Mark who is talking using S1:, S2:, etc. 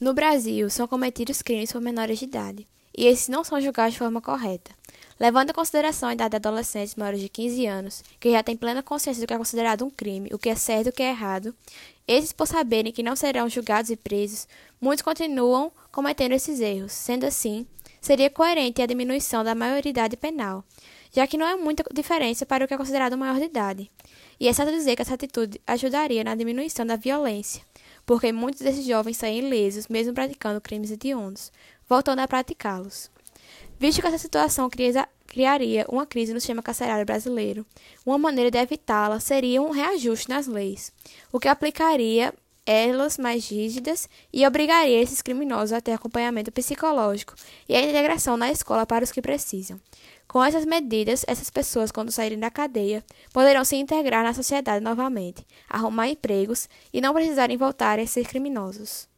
S1: No Brasil, são cometidos crimes por menores de idade, e esses não são julgados de forma correta. Levando em consideração a idade de adolescentes maiores de 15 anos, que já têm plena consciência do que é considerado um crime, o que é certo e o que é errado, esses, por saberem que não serão julgados e presos, muitos continuam cometendo esses erros. Sendo assim, seria coerente a diminuição da maioridade penal, já que não há muita diferença para o que é considerado maior de idade. E é certo dizer que essa atitude ajudaria na diminuição da violência, porque muitos desses jovens saem ilesos, mesmo praticando crimes hediondos, voltando a praticá-los. Visto que essa situação criaria uma crise no sistema carcerário brasileiro, uma maneira de evitá-la seria um reajuste nas leis, o que aplicaria elas mais rígidas e obrigaria esses criminosos a ter acompanhamento psicológico e a integração na escola para os que precisam. Com essas medidas, essas pessoas, quando saírem da cadeia, poderão se integrar na sociedade novamente, arrumar empregos e não precisarem voltar a ser criminosos.